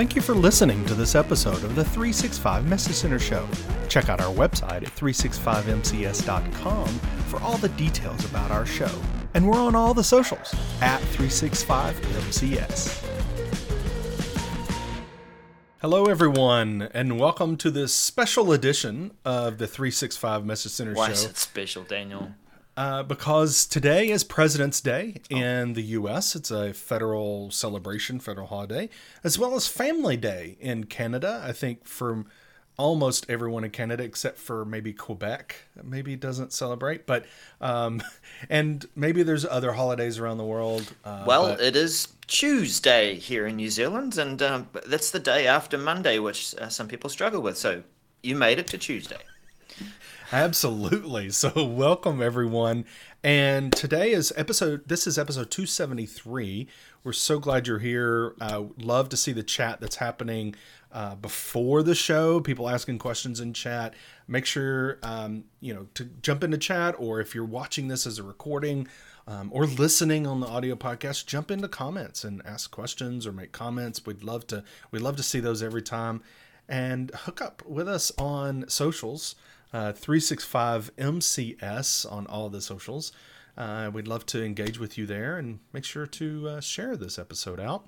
Thank you for listening to this episode of the 365 Message Center Show. Check out our website at 365mcs.com for all the details about our show. And we're on all the socials at 365mcs. Hello, everyone, and welcome to this special edition of the 365 Message Center Why Show. is it special, Daniel? Uh, because today is President's Day in the U.S. It's a federal celebration, federal holiday, as well as Family Day in Canada. I think for almost everyone in Canada, except for maybe Quebec, maybe doesn't celebrate. But um, and maybe there's other holidays around the world. Uh, Well, but- it is Tuesday here in New Zealand, and um, that's the day after Monday, which uh, some people struggle with. So you made it to Tuesday. Absolutely. So, welcome everyone. And today is episode, this is episode 273. We're so glad you're here. Uh, love to see the chat that's happening uh, before the show, people asking questions in chat. Make sure, um, you know, to jump into chat, or if you're watching this as a recording, um, or listening on the audio podcast, jump into comments and ask questions or make comments. We'd love to. We'd love to see those every time, and hook up with us on socials. Uh, 365 MCS on all the socials. Uh, we'd love to engage with you there, and make sure to uh, share this episode out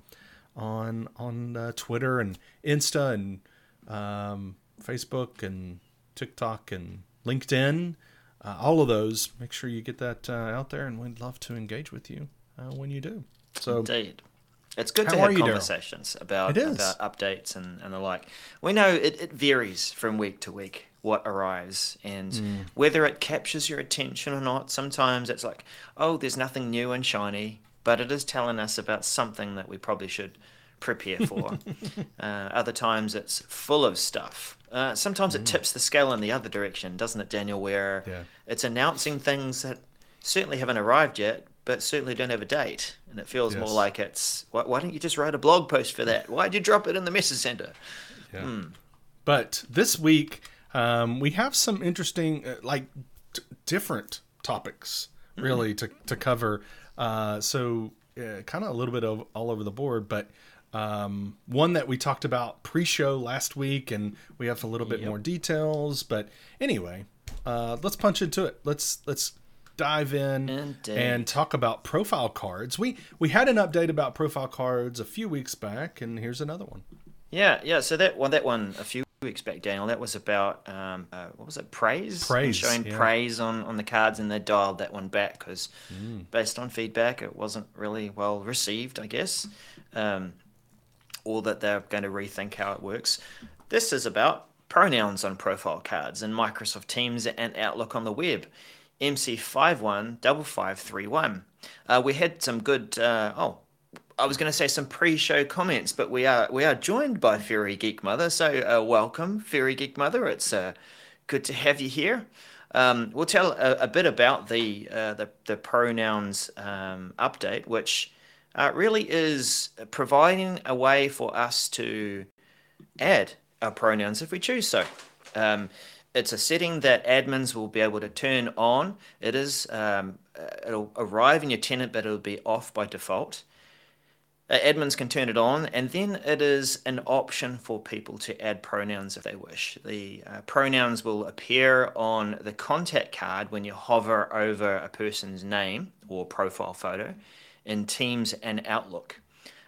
on on uh, Twitter and Insta and um, Facebook and TikTok and LinkedIn. Uh, all of those. Make sure you get that uh, out there, and we'd love to engage with you uh, when you do. So, Indeed. It's good How to have conversations about, about updates and, and the like. We know it, it varies from week to week what arrives and Hmm. whether it captures your attention or not. Sometimes it's like, oh, there's nothing new and shiny, but it is telling us about something that we probably should prepare for. uh, other times it's full of stuff. Uh, sometimes it tips the scale in the other direction, doesn't it, Daniel? Where. Yeah. it's announcing things that certainly haven't arrived yet, but certainly don't have a date. And it feels more like it's why, why don't you just write a blog post for that? Why'd you drop it in the message center? Yeah. But this week, um, we have some interesting, uh, like, t- different topics really to, to cover. Uh, so, uh, kind of a little bit of all over the board, but um, one that we talked about pre show last week, and we have a little bit more details. But anyway, uh, let's punch into it. Let's, let's, dive in Indeed. and talk about profile cards. We we had an update about profile cards a few weeks back and here's another one. Yeah, yeah. So that one, that one, a few weeks back, Daniel, that was about um, uh, what was it? Praise. Praise, Showing yeah. praise on on the cards, and they dialed that one back because, Mm. based on feedback, it wasn't really well received. I guess, um, or that they're going to rethink how it works. This is about pronouns on profile cards in Microsoft Teams and Outlook on the web. MC515531. Uh, we had some good. Uh, oh, I was going to say some pre-show comments, but we are we are joined by Fairy Geek Mother. So uh, welcome, Fairy Geek Mother. It's uh, good to have you here. Um, we'll tell a, a bit about the uh, the, the pronouns um, update, which uh, really is providing a way for us to add our pronouns if we choose so. Um, it's a setting that admins will be able to turn on. It is um, it'll arrive in your tenant, but it'll be off by default. Uh, admins can turn it on, and then it is an option for people to add pronouns if they wish. The uh, pronouns will appear on the contact card when you hover over a person's name or profile photo in Teams and Outlook.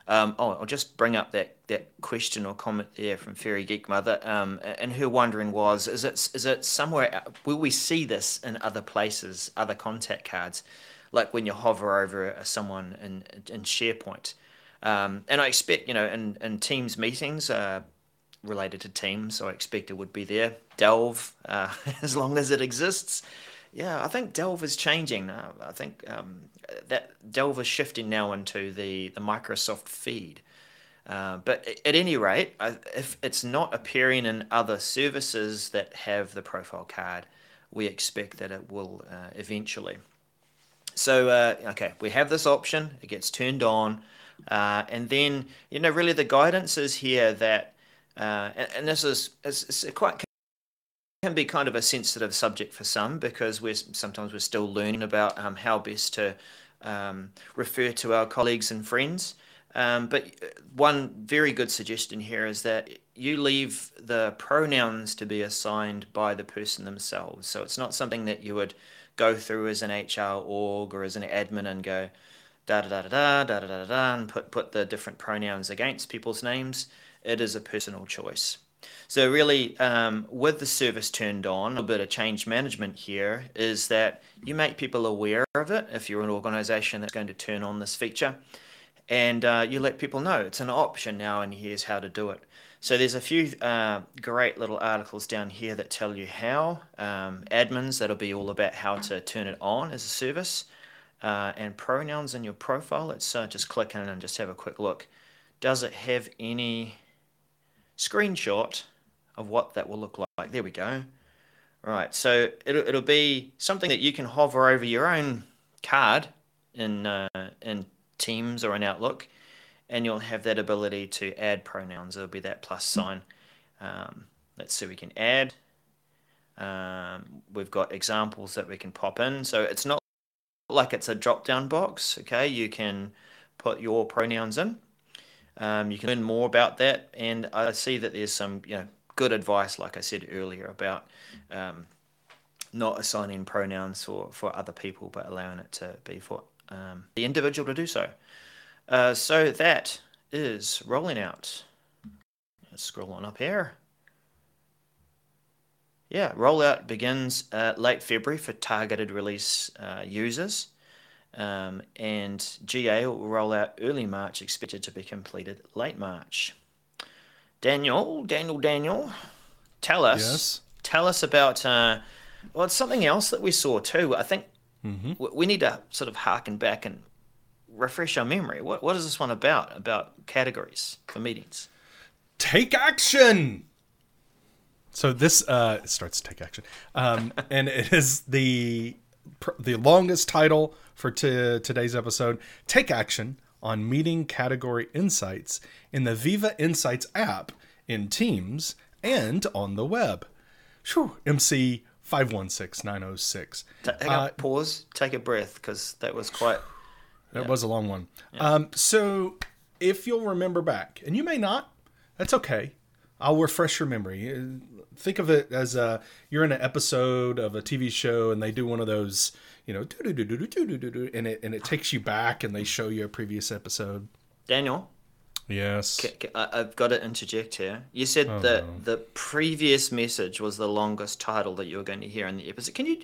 Um, oh, I'll just bring up that, that question or comment there from Fairy Geek Mother. Um, and her wondering was, is it is it somewhere? Will we see this in other places, other contact cards, like when you hover over someone in in SharePoint? Um, and I expect, you know, in in Teams meetings. Uh, related to Teams, I expect it would be there. Delve, uh, as long as it exists. Yeah, I think Delve is changing. Uh, I think um, that Delve is shifting now into the, the Microsoft feed. Uh, but at any rate, if it's not appearing in other services that have the profile card, we expect that it will uh, eventually. So, uh, okay, we have this option, it gets turned on, uh, and then, you know, really the guidance is here that, uh, and, and this is it's, it's quite can be kind of a sensitive subject for some because we're sometimes we're still learning about um, how best to um, refer to our colleagues and friends. Um, but uh, one very good suggestion here is that you leave the pronouns to be assigned by the person themselves. So it's not something that you would go through as an HR org or as an admin and go da da da da da da da da and put put the different pronouns against people's names. It is a personal choice. So really, um, with the service turned on, a bit of change management here is that you make people aware of it if you're an organization that's going to turn on this feature, and uh, you let people know it's an option now, and here's how to do it. So there's a few uh, great little articles down here that tell you how. Um, admins, that'll be all about how to turn it on as a service. Uh, and pronouns in your profile, let's uh, just click in and just have a quick look. Does it have any screenshot of what that will look like. There we go. Right, so it'll, it'll be something that you can hover over your own card in uh, in Teams or in Outlook, and you'll have that ability to add pronouns. It'll be that plus sign. Um, let's see, we can add. Um, we've got examples that we can pop in. So it's not like it's a drop down box. Okay, you can put your pronouns in. Um, you can learn more about that, and I see that there's some you know good advice, like I said earlier, about um, not assigning pronouns for, for other people, but allowing it to be for um, the individual to do so. Uh, so that is rolling out. Let's scroll on up here. Yeah, rollout begins uh, late February for targeted release uh, users. Um, and GA will roll out early March, expected to be completed late March. Daniel, Daniel, Daniel, tell us, Yes. tell us about. Uh, well, it's something else that we saw too. I think Mm-hmm. we need to sort of harken back and refresh our memory. What what is this one about? About categories for meetings? Take action. So this uh, starts to take action, um, and it is the pr- the longest title for t- today's episode. Take action on meeting category insights in the Viva Insights app in Teams and on the web. Phew, MC five one six nine zero six. Ta- hang on, pause, take a breath, because that was quite. That was a long one. Um, so, if you'll remember back, and you may not, that's okay. I'll refresh your memory. Uh, Think of it as uh, you're in an episode of a TV show, and they do one of those, you know, doo-doo-doo-doo-doo-doo-doo-doo, and it and it takes you back, and they show you a previous episode. Daniel, Yes. c- c- I- I've got to interject here. You said Oh, that the previous message was the longest title that you were going to hear in the episode. Can you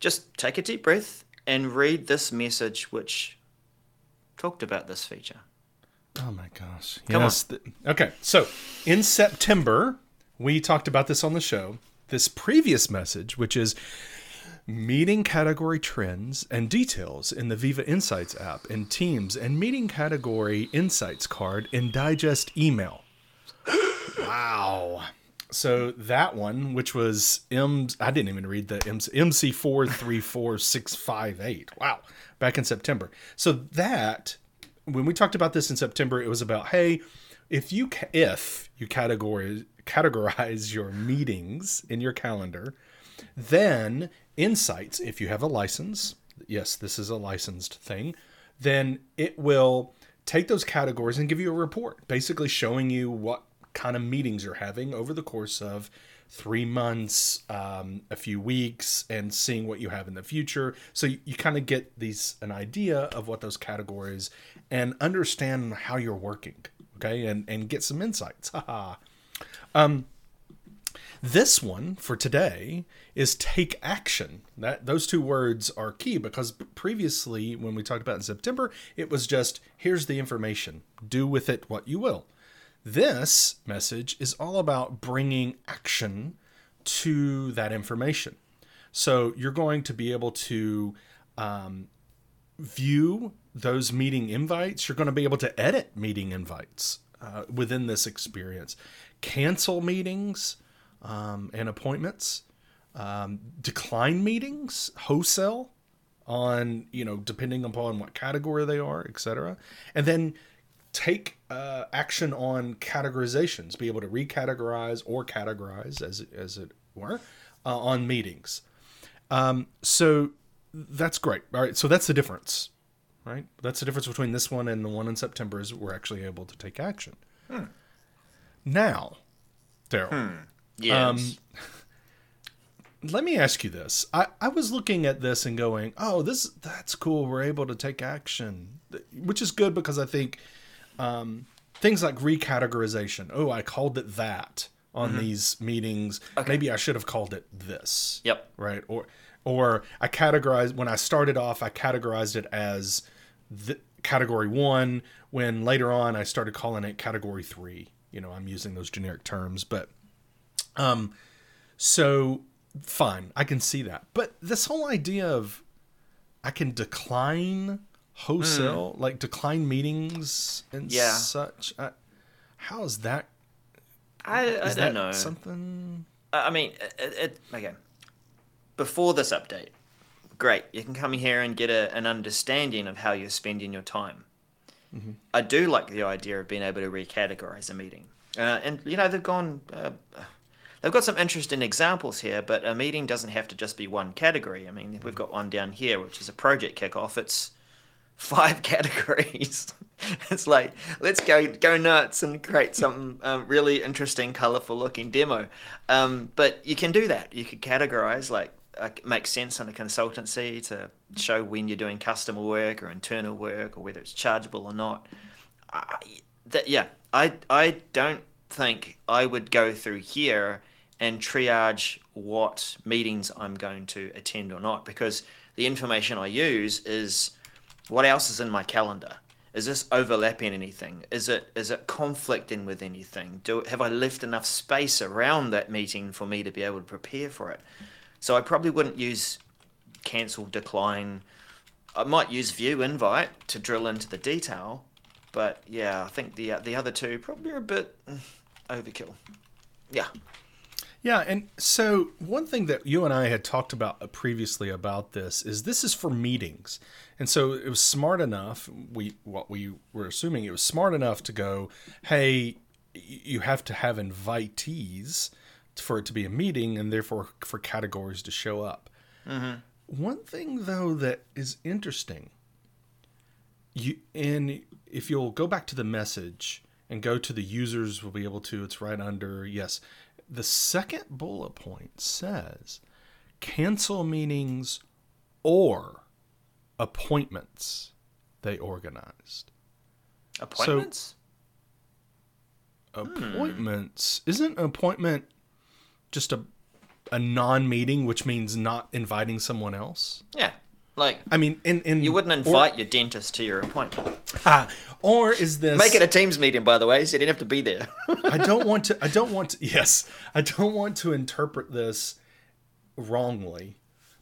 just take a deep breath and read this message, which talked about this feature? Oh my gosh. Come yes. th- okay. So in September, we talked about this on the show. This previous message, which is meeting category trends and details in the Viva Insights app and Teams and meeting category insights card in Digest email. wow. So that one, which was M, I didn't even read the MC four three four six five eight. Wow, back in September. So that when we talked about this in September, it was about hey, if you if you categorize categorize your meetings in your calendar, then insights if you have a license, yes, this is a licensed thing, then it will take those categories and give you a report, basically showing you what kind of meetings you're having over the course of three months, um, a few weeks, and seeing what you have in the future. So you, you kind of get these an idea of what those categories and understand how you're working. Okay, and and get some insights. Haha. um, this one for today is take action. That those two words are key because previously when we talked about in September, it was just here's the information. Do with it what you will. This message is all about bringing action to that information. So you're going to be able to um, view those meeting invites. You're going to be able to edit meeting invites uh, within this experience, cancel meetings um, and appointments, um, decline meetings, wholesale on you know depending upon what category they are, etc. And then take uh, action on categorizations, be able to recategorize or categorize as as it were uh, on meetings. Um, so that's great. All right, so that's the difference right? That's the difference between this one and the one in September is we're actually able to take action. Now, Darrell, Yes. let me ask you this. I, I was looking at this and going, oh, this that's cool. We're able to take action, which is good because I think um, things like recategorization. Oh, I called it that on these meetings. Maybe I should have called it this. Yep. Right. Or or I categorized when I started off. I categorized it as the, category one. When later on I started calling it category three. You know, I'm using those generic terms, but um, so fine, I can see that. But this whole idea of I can decline wholesale, like decline meetings and Yeah. such. I, how is that? I, I Is don't that know. something? I I mean, it, it, okay. Before this update, great. You can come here and get a, an understanding of how you're spending your time. I do like the idea of being able to recategorize a meeting. Uh, and, you know, they've gone. Uh, they've got some interesting examples here, but a meeting doesn't have to just be one category. I mean, we've got one down here, which is a project kickoff. It's five categories. it's like let's go go nuts and create some um, really interesting, colorful looking demo. Um, but you can do that. You could categorize like uh, make sense on a consultancy to show when you're doing customer work or internal work or whether it's chargeable or not. I, that yeah, I I don't think I would go through here and triage what meetings I'm going to attend or not because the information I use is what else is in my calendar? Is this overlapping anything? Is it is it conflicting with anything? Do have i left enough space around that meeting for me to be able to prepare for it? So i probably wouldn't use cancel decline. I might use view invite to drill into the detail but yeah i think the the other two probably are a bit mm, overkill. Yeah. Yeah, and so one thing that you and I had talked about previously about this is this is for meetings. And so it was smart enough, we what we were assuming it was smart enough to go, "Hey, you have to have invitees for it to be a meeting and therefore for categories to show up." Mm-hmm. One thing though that is interesting you and if you'll go back to the message and go to the users will be able to it's right under yes the second bullet point says cancel meetings or appointments they organized. Appointments? Appointments. Isn't an appointment just a a non-meeting which means not inviting someone else? Yeah like i mean in, in you wouldn't or- invite your dentist to your appointment. Ah, or is this make it a teams meeting by the way so you didn't have to be there. I don't want to. I don't want to. Yes, I don't want to interpret this wrongly,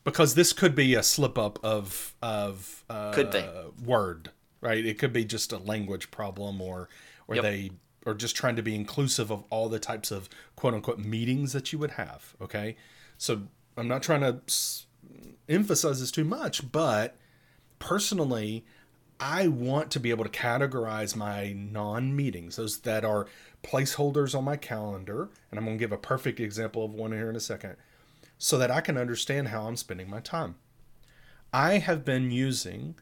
because this could be a slip up of of uh, Could be. word, right? It could be just a language problem, or or Yep. they are just trying to be inclusive of all the types of quote unquote meetings that you would have. Okay, so I'm not trying to s- emphasize this too much, but personally, I want to be able to categorize my non meetings, those that are placeholders on my calendar. And I'm going to give a perfect example of one here in a second so that I can understand how I'm spending my time. I have been using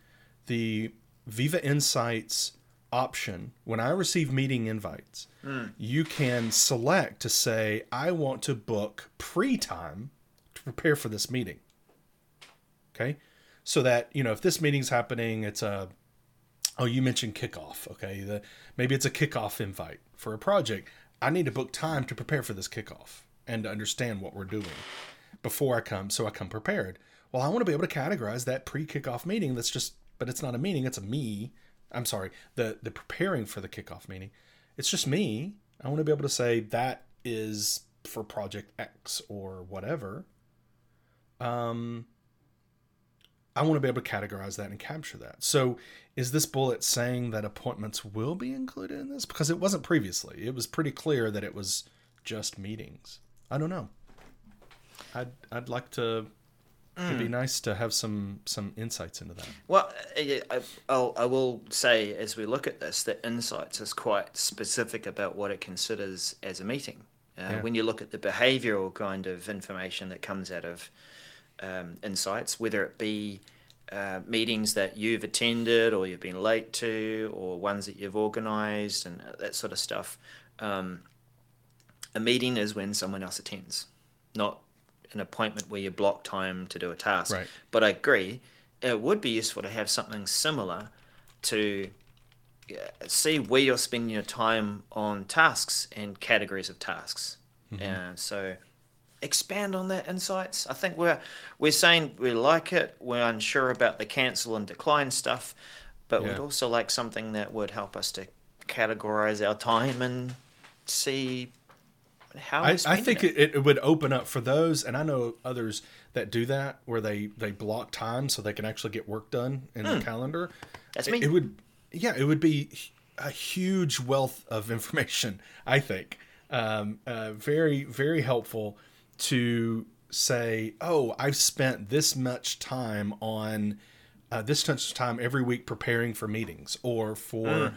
the Viva Insights option when I receive meeting invites. Hmm. You can select to say, I want to book pre time to prepare for this meeting. Okay. So that, you know, if this meeting's happening, it's a, oh, you mentioned kickoff. Okay. The, maybe it's a kickoff invite for a project. I need to book time to prepare for this kickoff and to understand what we're doing before I come so I come prepared. Well, I want to be able to categorize that pre kickoff meeting that's just, but it's not a meeting, it's a me. I'm sorry, the, the preparing for the kickoff meeting. It's just me. I want to be able to say that is for project X or whatever. Um, I want to be able to categorize that and capture that. So, is this bullet saying that appointments will be included in this? Because it wasn't previously. It was pretty clear that it was just meetings. I don't know. I'd I'd like to. It'd be nice to have some some insights into that. Well, I, I, I'll, I will say as we look at this that Insights is quite specific about what it considers as a meeting. Uh, Yeah. When you look at the behavioural kind of information that comes out of um, Insights, whether it be uh, meetings that you've attended or you've been late to or ones that you've organized and that sort of stuff. Um, a meeting is when someone else attends, not an appointment where you block time to do a task. Right. But I agree, it would be useful to have something similar to uh, see where you're spending your time on tasks and categories of tasks. Mm-hmm. Uh, so expand on that insights. I think we're we're saying we like it. We're unsure about the cancel and decline stuff, but yeah. we'd also like something that would help us to categorize our time and see how. I, I think it. It, it would open up for those, and I know others that do that where they they block time so they can actually get work done in mm. the calendar. That's me. It, it would, yeah, it would be a huge wealth of information. I think um, uh, very very helpful to say, oh, I've spent this much time on uh, this much time every week preparing for meetings or for mm.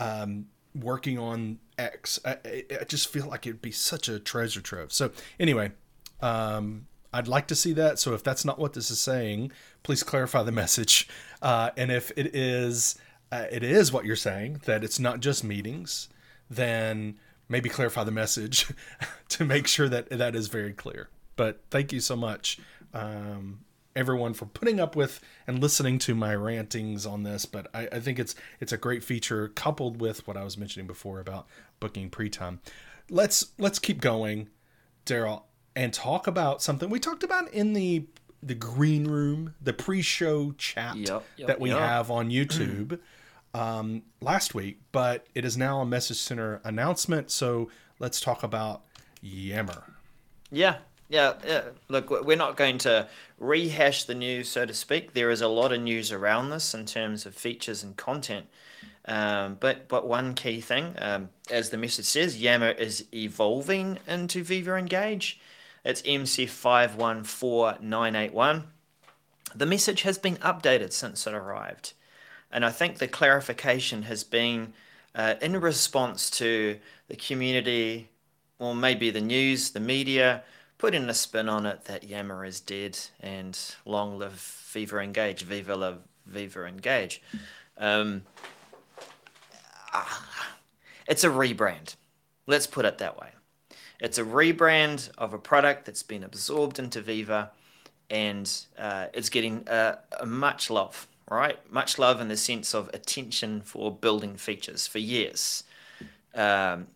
um, working on X. I, I, just feel like it'd be such a treasure trove. So anyway, um, I'd like to see that. So if that's not what this is saying, please clarify the message. Uh, and if it is, uh, it is what you're saying that it's not just meetings, then maybe clarify the message to make sure that that is very clear. But thank you so much, um, everyone, for putting up with and listening to my rantings on this. But I, I think it's it's a great feature coupled with what I was mentioning before about booking pre-time. Let's let's keep going, Darrell, and talk about something we talked about in the the green room, the pre-show chat yep, yep, that we yep. have on YouTube um, last week, but it is now a Message Center announcement. So let's talk about Yammer. Yeah, yeah, yeah. Look, we're not going to rehash the news, so to speak. There is a lot of news around this in terms of features and content. Um, but but one key thing, um, as the message says, Yammer is evolving into Viva Engage. It's MC five one four nine eight one. The message has been updated since it arrived. And I think the clarification has been uh, in response to the community, or maybe the news, the media, putting a spin on it that Yammer is dead and long live Viva Engage, Viva la Viva Engage. Um, it's a rebrand. Let's put it that way. It's a rebrand of a product that's been absorbed into Viva and uh, it's getting a much love right? Much love in the sense of attention for building features for years. Um,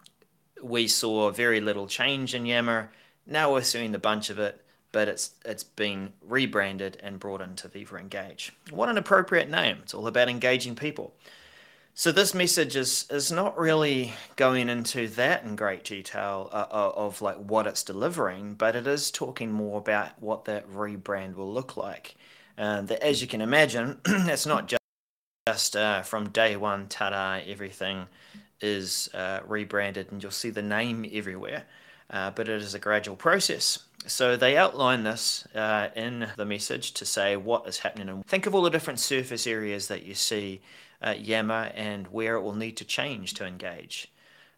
we saw very little change in Yammer. Now we're seeing a bunch of it, but it's it's been rebranded and brought into Viva Engage. What an appropriate name! It's all about engaging people. So this message is is not really going into that in great detail uh, uh of like what it's delivering, but it is talking more about what that rebrand will look like. Uh, that, as you can imagine, it's not just, just uh, from day one, ta-da, everything is uh, rebranded and you'll see the name everywhere. Uh, but it is a gradual process. So they outline this uh, in the message to say what is happening. And think of all the different surface areas that you see at Yammer and where it will need to change to engage.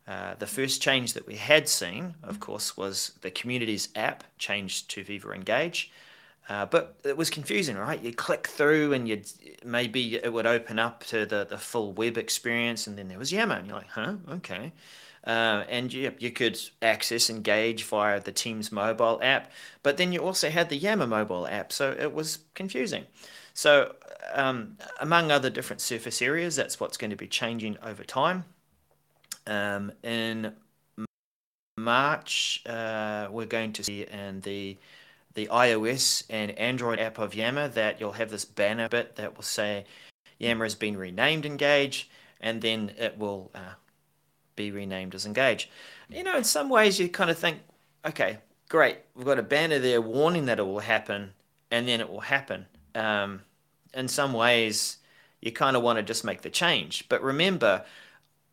Uh, the first change that we had seen, of course, was the communities app changed to Viva Engage. Uh, but it was confusing, right? You click through and you'd maybe it would open up to the, the full web experience, and then there was Yammer, and you're like, huh, okay. Uh, and you, you could access Engage via the Teams mobile app, but then you also had the Yammer mobile app, so it was confusing. So, um, among other different surface areas, that's what's going to be changing over time. Um, in March, uh, we're going to see in the the iOS and Android app of Yammer that you'll have this banner bit that will say Yammer has been renamed Engage, and then it will uh, be renamed as Engage. You know, in some ways, you kind of think, okay, great, we've got a banner there warning that it will happen, and then it will happen. Um, in some ways, you kind of want to just make the change. But remember,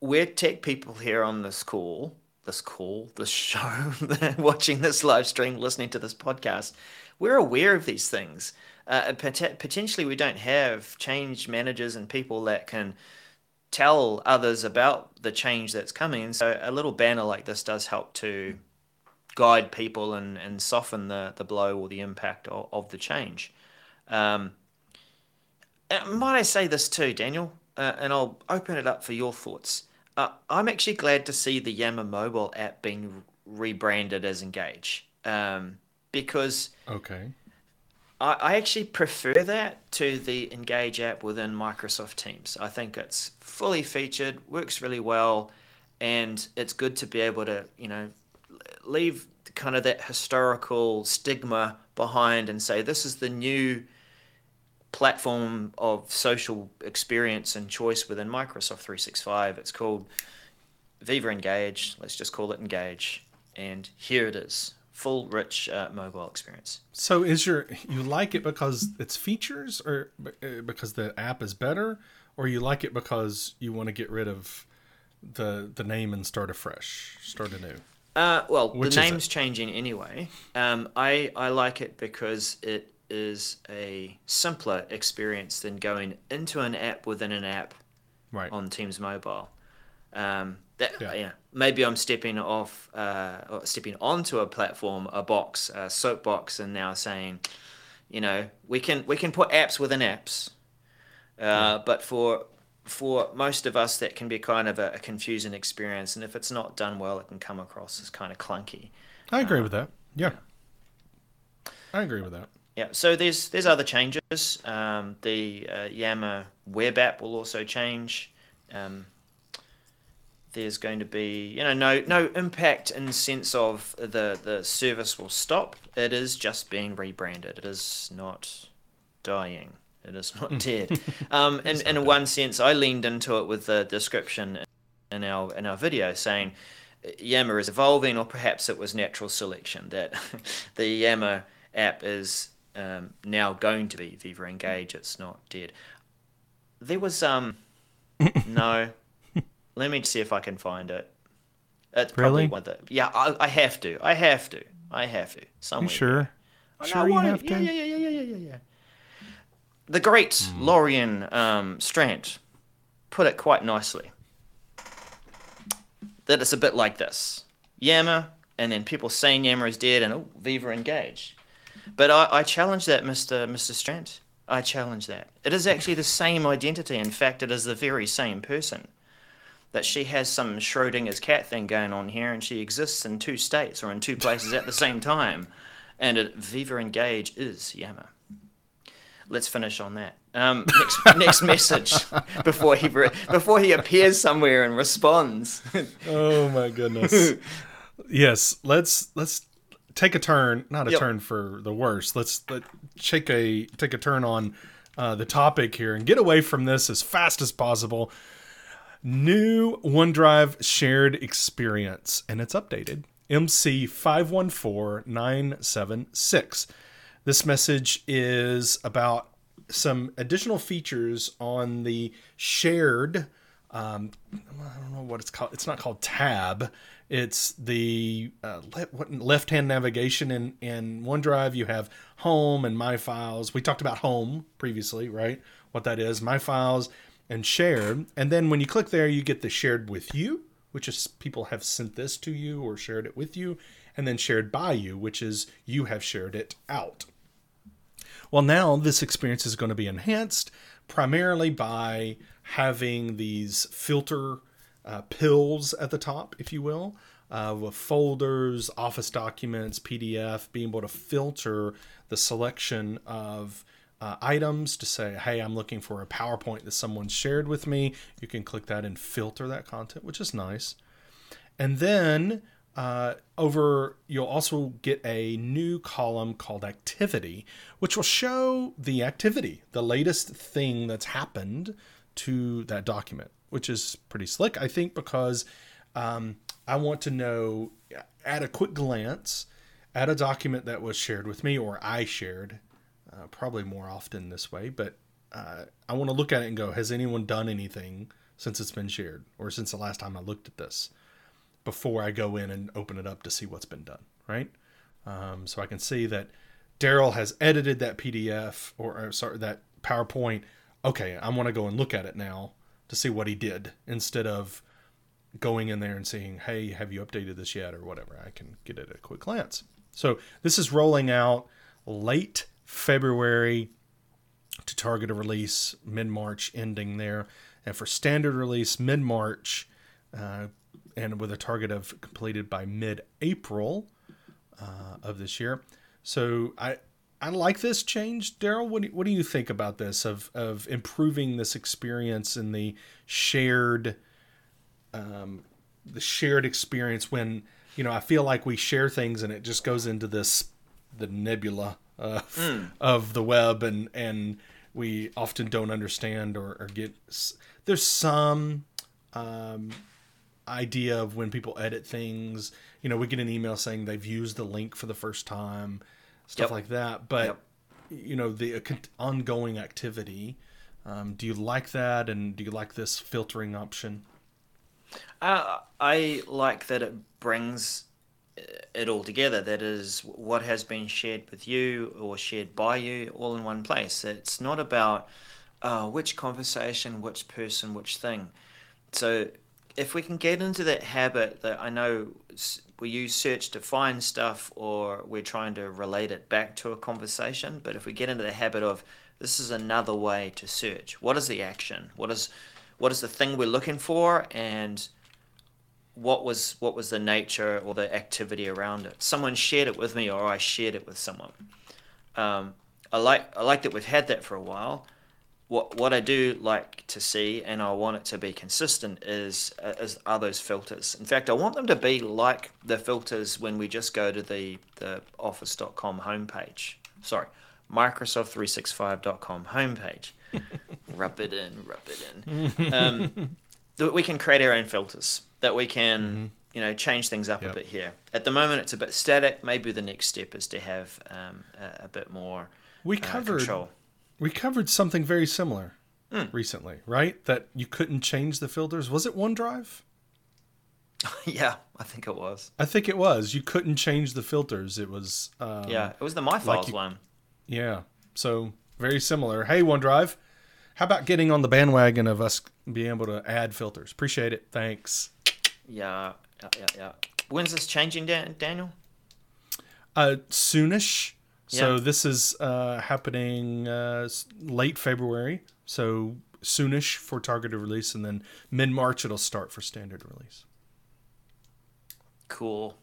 we're tech people here on this call this call, this show, watching this live stream, listening to this podcast, we're aware of these things. Uh, pot- potentially, we don't have change managers and people that can tell others about the change that's coming. So, a little banner like this does help to guide people and, and soften the, the blow or the impact of, of the change. Um, uh, might I say this too, Daniel? Uh, and I'll open it up for your thoughts. Uh, I'm actually glad to see the Yammer mobile app being rebranded as Engage um, because Okay. I, I actually prefer that to the Engage app within Microsoft Teams. I think it's fully featured, works really well, and it's good to be able to, you know, leave kind of that historical stigma behind and say this is the new platform of social experience and choice within Microsoft 365. It's called Viva Engage. Let's just call it Engage. And here it is full, rich uh, mobile experience. So is your you like it because it's features or uh, because the app is better or you like it because you want to get rid of the the name and start afresh, start anew? Uh, well, Which the it? name's changing anyway. Um, I I like it because it is a simpler experience than going into an app within an app Right. on Teams Mobile. Um, that Yeah. yeah. maybe I'm stepping off, uh, or stepping onto a platform, a box, a soapbox, and now saying, you know, we can we can put apps within apps, uh, but for for most of us, that can be kind of a, a confusing experience, and if it's not done well, it can come across as kind of clunky. I agree with that. Yeah. I agree with that. Yeah, so there's there's other changes. Um, the uh, Yammer web app will also change. Um, there's going to be you know no no impact in the sense of the the service will stop. It is just being rebranded. It is not dying. It is not dead. um, and, and in one sense, I leaned into it with the description in our in our video saying Yammer is evolving, or perhaps it was natural selection that the Yammer app is um, now going to be Viva Engage. It's not dead. There was um no. Let me see if I can find it. It's probably Really? one that yeah. I, I have to. I have to. I have to. Somewhere. You sure? Oh, Sure no, you have yeah, to? Yeah, yeah, yeah, yeah, yeah, yeah. The great Loryan um, Strant put it quite nicely. That it's a bit like this: Yammer, and then people saying Yammer is dead, and oh, Viva engage. But I, I challenge that, Mister Mister Strant. I challenge that. It is actually the same identity. In fact, it is the very same person. That she has some Schrodinger's cat thing going on here, and she exists in two states or in two places at the same time. And it, Viva Engage is Yammer. Let's finish on that. Um, next, next message before he re- before he appears somewhere and responds. Oh my goodness. yes, let's let's take a turn, not a Yep. turn for the worse. Let's let take a take a turn on uh, the topic here and get away from this as fast as possible. New OneDrive shared experience, and it's updated. MC five one four nine seven six. This message is about some additional features on the shared um, I don't know what it's called. It's not called tab. It's the uh, left-hand navigation in in OneDrive. You have Home and My Files. We talked about Home previously, right? What that is, My Files and Shared. And then when you click there, you get the Shared with You, which is people have sent this to you or shared it with you, and then Shared by You, which is you have shared it out. Well, now this experience is going to be enhanced primarily by having these filter uh, pills at the top, if you will, uh, with folders, office documents, PDF, being able to filter the selection of uh, items to say, hey, I'm looking for a PowerPoint that someone shared with me. You can click that and filter that content, which is nice. And then uh, over, you'll also get a new column called activity, which will show the activity, the latest thing that's happened to that document, which is pretty slick, I think, because um, I want to know at a quick glance at a document that was shared with me or I shared, uh, probably more often this way, but uh, I want to look at it and go, has anyone done anything since it's been shared or since the last time I looked at this? before I go in and open it up to see what's been done, right? Um, so I can see that Darrell has edited that PDF or, or sorry that PowerPoint. Okay, I want to go and look at it now to see what he did instead of going in there and seeing, hey, have you updated this yet or whatever. I can get it at a quick glance. So this is rolling out late February to target a release mid March, ending there, and for standard release mid March, uh, and with a target of completed by mid April uh, of this year. So I. I like this change, Darrell. What do, what do you think about this of, of improving this experience and the shared um, the shared experience when you know I feel like we share things and it just goes into this the nebula of, mm. of the web and and we often don't understand or, or get there's some um, idea of when people edit things you know we get an email saying they've used the link for the first time stuff yep. like that but yep. you know the uh, ongoing activity um, do you like that and do you like this filtering option uh, I like that it brings it all together. That is what has been shared with you or shared by you all in one place. It's not about uh, which conversation, which person, which thing. So if we can get into that habit that I know we use search to find stuff or we're trying to relate it back to a conversation, but if we get into the habit of this is another way to search. What is the action? What is what is the thing we're looking for and what was what was the nature or the activity around it. Someone shared it with me, or I shared it with someone. Um, I like I like that we've had that for a while. What what I do like to see, and I want it to be consistent, is uh, is are those filters. In fact, I want them to be like the filters when we just go to the the Office.com homepage. Sorry, Microsoft365.com homepage. rub it in, rub it in. Um, we can create our own filters that we can mm-hmm. you know change things up yep. a bit here. At the moment, it's a bit static. Maybe the next step is to have um, a, a, bit more. We uh, covered control. we covered something very similar mm. recently, right? That you couldn't change the filters. Was it OneDrive? yeah, I think it was. I think it was. You couldn't change the filters. It was. Um, yeah, it was the My Files like you, one. Yeah, so very similar. Hey, OneDrive, how about getting on the bandwagon of us being able to add filters? Appreciate it. Thanks. Yeah, yeah, yeah, yeah. When's this changing, Dan- Daniel? Uh, soonish. So this is uh, happening uh, late February. So soonish for targeted release, and then mid March it'll start for standard release. Cool.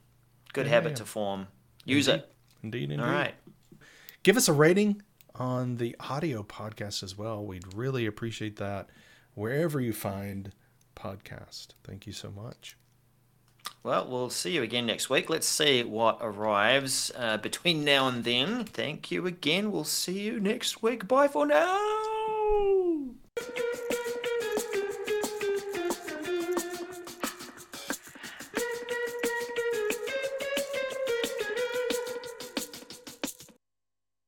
Good yeah, habit yeah. to form. Use indeed. it. Indeed, indeed. All right. Give us a rating on the audio podcast as well. We'd really appreciate that wherever you find podcast. Thank you so much. Well, we'll see you again next week. Let's see what arrives uh, between now and then. Thank you again. We'll see you next week. Bye for now.